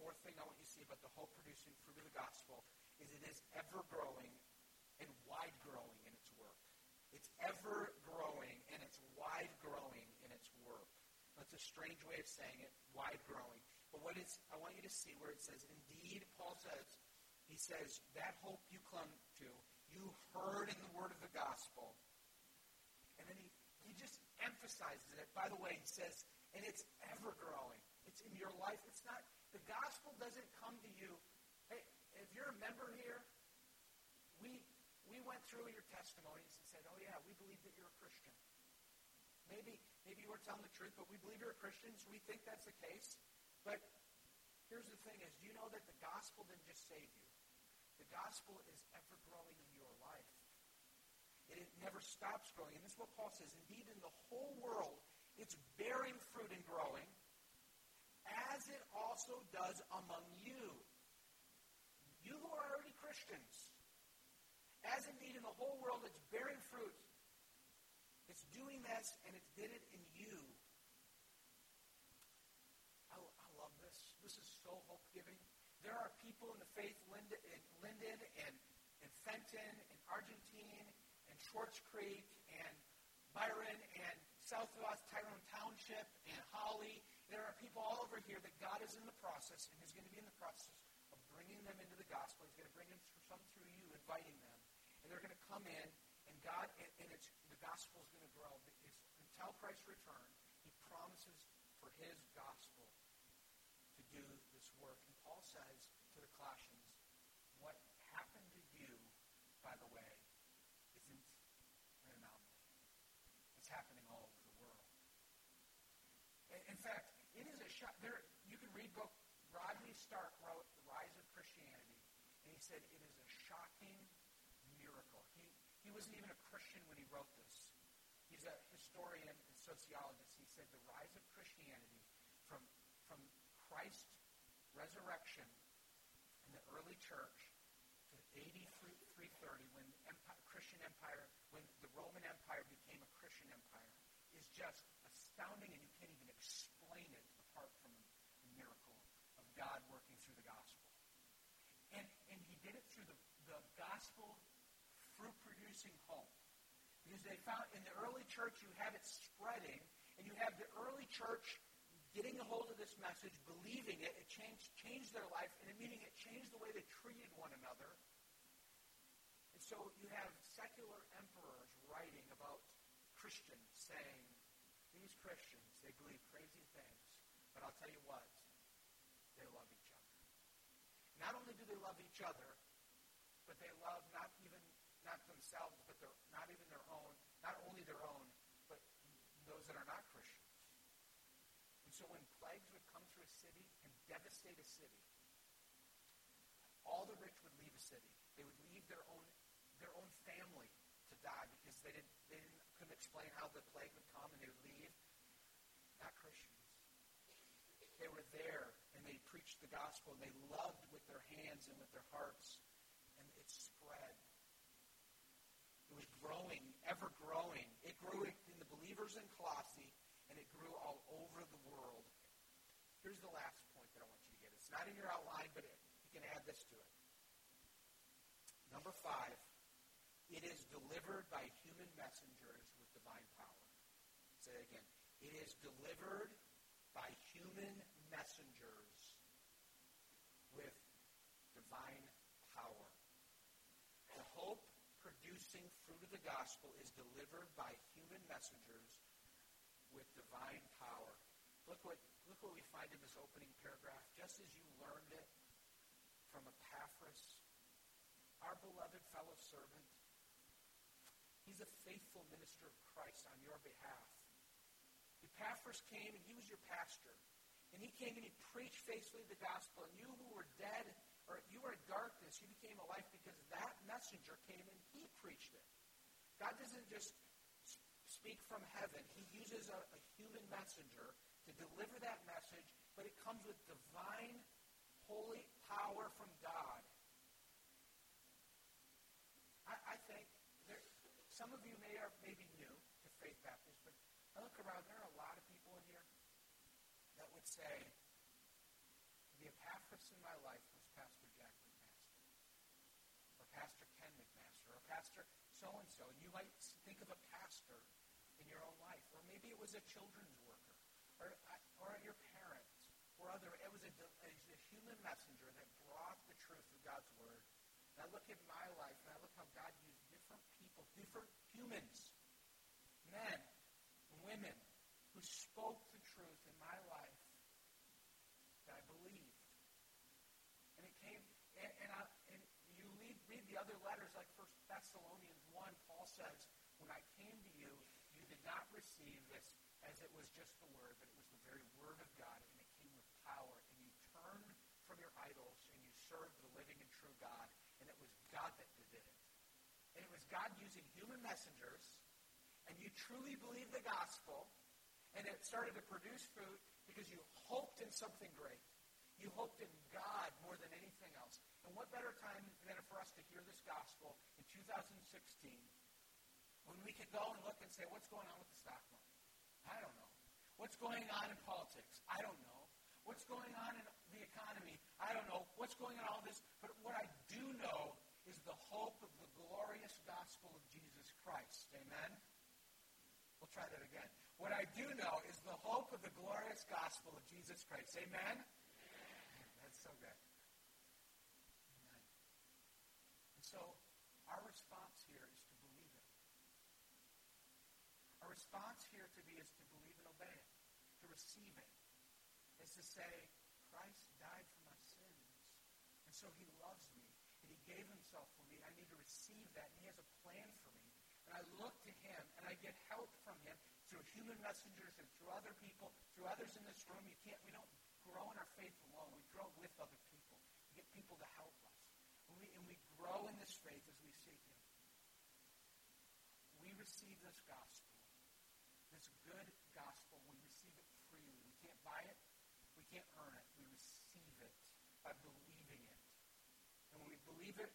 fourth thing I want you to see about the hope-producing fruit of the gospel is it is ever-growing and wide-growing in its work. It's ever-growing and it's wide-growing in its work. That's a strange way of saying it, wide-growing. But what is, I want you to see where it says, indeed, Paul says, he says, that hope you clung to, you heard in the word of the gospel. And then he, he just emphasizes it. By the way, he says, and it's ever growing. It's in your life. It's not doesn't come to you. Hey, if you're a member here, we we went through your testimonies and said, "Oh yeah, we believe that you're a Christian." Maybe maybe you weren't telling the truth, but we believe you're a Christian, so we think that's the case. But here's the thing: is do you know that the gospel didn't just save you? The gospel is ever growing in your life. It, it never stops growing, and this is what Paul says. Indeed, in the whole world, it's bearing fruit and growing, as it also does among you. You who are already Christians. As indeed in the whole world it's bearing fruit. It's doing this, and it did it in you. I, I love this. This is so hope giving. There are people in the faith, Linden, in Linden and, and Fenton and Argentine and Swartz Creek and Byron and South Southwest Tyrone Township and Holly. There are people all over here that God is in the process and is going to be in the process of bringing them into the gospel. He's going to bring them through, some through you, inviting them. And they're going to come in, and God, and, and it's, the gospel is going to grow. It's, until Christ's return, he promises for his gospel to do this work. And Paul says to the Colossians, what happened to you, by the way, isn't an anomaly. It's happening all over the world. In fact, shock. There, you can read book. Rodney Stark wrote *The Rise of Christianity*, and he said it is a shocking miracle. He he wasn't even a Christian when he wrote this. He's a historian and sociologist. He said the rise of Christianity from from Christ's resurrection in the early church to AD 330, when the empire, Christian empire, when the Roman Empire became a Christian empire, is just astounding, and you can't even explain it apart from the miracle of God working through the gospel. And, and he did it through the, the gospel fruit producing home. Because they found in the early church you have it spreading, and you have the early church getting a hold of this message, believing it, it changed, changed their life, and meaning it changed the way they treated one another. And so you have secular emperors writing about Christians saying, these Christians, they believe crazy things, but I'll tell you what, they love each other. Not only do they love each other, but they love not themselves, but they're not even their own, not only their own, but those that are not Christians. And so when plagues would come through a city and devastate a city, all the rich would leave a city. They would leave their own their own family to die because they didn't they didn't, couldn't explain how the plague would come and they would leave. Not Christians. They were there and they preached the gospel and they loved with their hands and with their hearts. And it spread. It was growing, ever growing. It grew in the believers in Colossae and it grew all over the world. Here's the last point that I want you to get. It's not in your outline, but it, you can add this to it. Number five, it is delivered by human messengers with divine power. Say it again. It is delivered by human messengers with divine power. The hope producing fruit of the gospel is delivered by human messengers with divine power. Look what, look what we find in this opening paragraph. Just as you learned it from Epaphras, our beloved fellow servant, he's a faithful minister of Christ on your behalf. Epaphras came and he was your pastor. And he came and he preached faithfully the gospel. And you who were dead, or you were in darkness, you became alive because that messenger came and he preached it. God doesn't just speak from heaven. He uses a, a human messenger to deliver that message, but it comes with divine, holy power from God. I, I think there, some of you may, are, may be new to Faith Baptist, but I look around, there are a lot of people in here that would say, the Epaphras in my life was Pastor Jack McMaster, or Pastor Ken McMaster, or Pastor so-and-so. You might think of a pastor in your own life, or maybe it was a children's worker, or, uh, or your parents, or other. It was a, a human messenger that brought the truth of God's word. And I look at my life, and I look how God used different people, different humans, men, women, who spoke the truth in my life that I believed. says, When I came to you, you did not receive this as it was just the word, but it was the very word of God, and it came with power. And you turned from your idols and you served the living and true God, and it was God that did it. And it was God using human messengers, and you truly believed the gospel, and it started to produce fruit because you hoped in something great. You hoped in God more than anything else. And what better time than for us to hear this gospel in 2016 when we could go and look and say, what's going on with the stock market? I don't know. What's going on in politics? I don't know. What's going on in the economy? I don't know. What's going on in all this? But what I do know is the hope of the glorious gospel of Jesus Christ. Amen? We'll try that again. What I do know is the hope of the glorious gospel of Jesus Christ. Amen? That's so good. Amen. And so, our response here is to believe it. Our response here to be is to believe and obey it, to receive it. Is to say, Christ died for my sins. And so he loves me. And he gave himself for me. I need to receive that. And he has a plan for me. And I look to him and I get help from him through human messengers and through other people, through others in this room. You can't, we don't grow in our faith alone. We grow with other people. We get people to help us. And we, and we grow in this faith as we seek him. We receive this gospel, this good gospel. We receive it freely. We can't buy it. We can't earn it. We receive it by believing it. And when we believe it,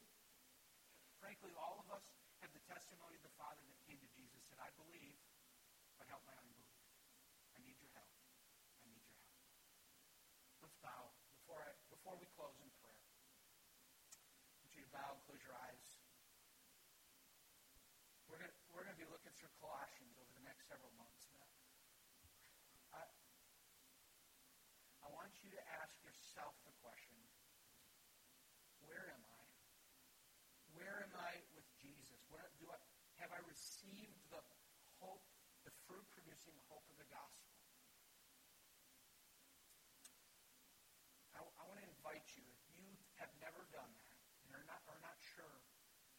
frankly, all of us have the testimony of the Father that came to Jesus and said, I believe, but help my unbelief. I need your help. I need your help. Let's bow before, I, before we close in prayer. I want you to bow close your eyes. We're going we're to be looking through Colossians over the next several months now. I, I want you to ask yourself the question, where am I? Where am I with Jesus? Where do I, have I received the hope, the fruit-producing hope of the gospel? I, I want to invite you, if you have never done that and are not, are not sure,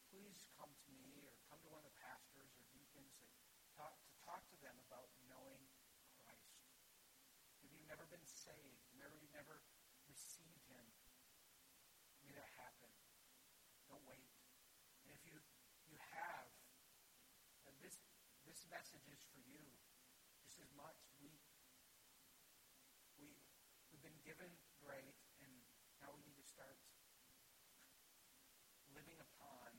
please come to me or come to one of the pastors or deacons and talk, to talk to them about knowing Christ. If you've never been saved, never, you've never received him, may that happen. Don't wait. And if you, you have, uh, this, message is for you just as much. We, we, we've been given great, and now we need to start living upon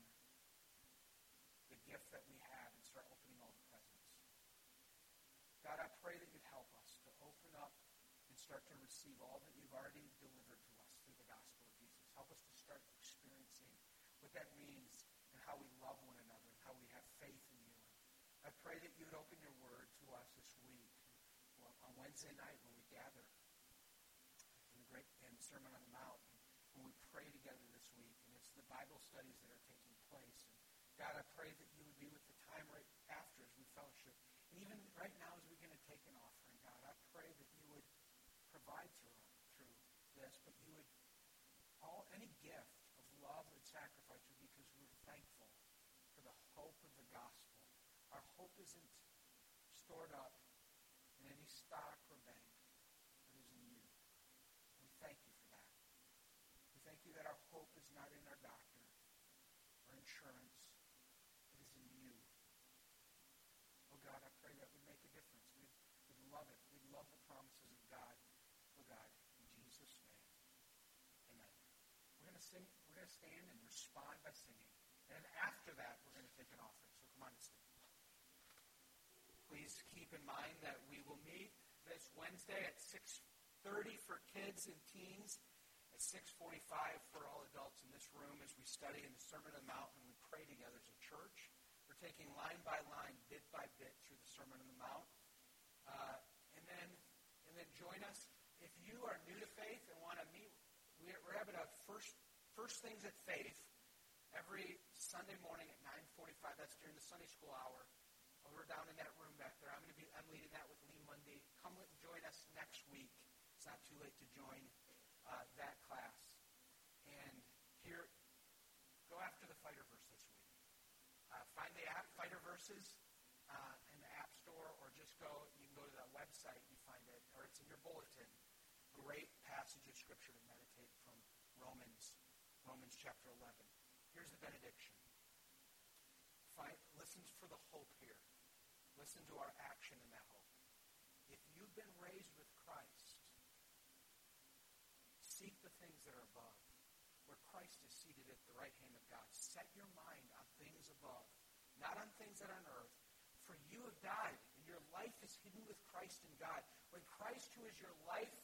the gift that we have and start opening all the presents. God, I pray that you'd help us to open up and start to receive all that you've already delivered to us through the gospel of Jesus. Help us to start experiencing what that means and how we love one another and how we have faith in you. I pray that you would open your word to us this week on Wednesday night when we gather in the great in the Sermon on the Mount, when we pray together this week, and it's the Bible studies that are taking place. And God, I pray that you would be with the time right after as we fellowship. And even right now as we're going to take an offering, God, I pray that you would provide through, through this, but you would, all any gift of love and sacrifice would be because we're thankful for the hope of the gospel. Our hope isn't stored up bank, but is in you. We thank you for that. We thank you that our hope is not in our doctor or insurance. It is in you. Oh God, I pray that would make a difference. We'd, we'd love it. We'd love the promises of God. Oh God, in Jesus' name. Amen. We're going to sing, we're going to stand and respond by singing. And after that, we're going to take an offering. So come on and stand. Please keep in mind that we will meet this Wednesday at 6.30 for kids and teens, at 6.45 for all adults in this room as we study in the Sermon on the Mount and we pray together as a church. We're taking line by line, bit by bit through the Sermon on the Mount. Uh, and then and then join us. If you are new to faith and want to meet, we're, having a first, first Things at Faith every Sunday morning at 9.45. That's during the Sunday school hour over down in that room back there. I'm going to be I'm leading that with Lee Mundy. Come with, join us next week. It's not too late to join uh, that class. And here, go after the fighter verse this week. Uh, find the app, fighter verse. verses uh, in the App Store, or just go, you can go to that website, you find it, or it's in your bulletin. Great passage of Scripture to meditate from Romans, Romans chapter 11. Here's the benediction. Find, listen for the hope here. Listen to our action in that hope. If you've been raised with Christ, seek the things that are above, where Christ is seated at the right hand of God. Set your mind on things above, not on things that are on earth. For you have died, and your life is hidden with Christ in God. When Christ, who is your life,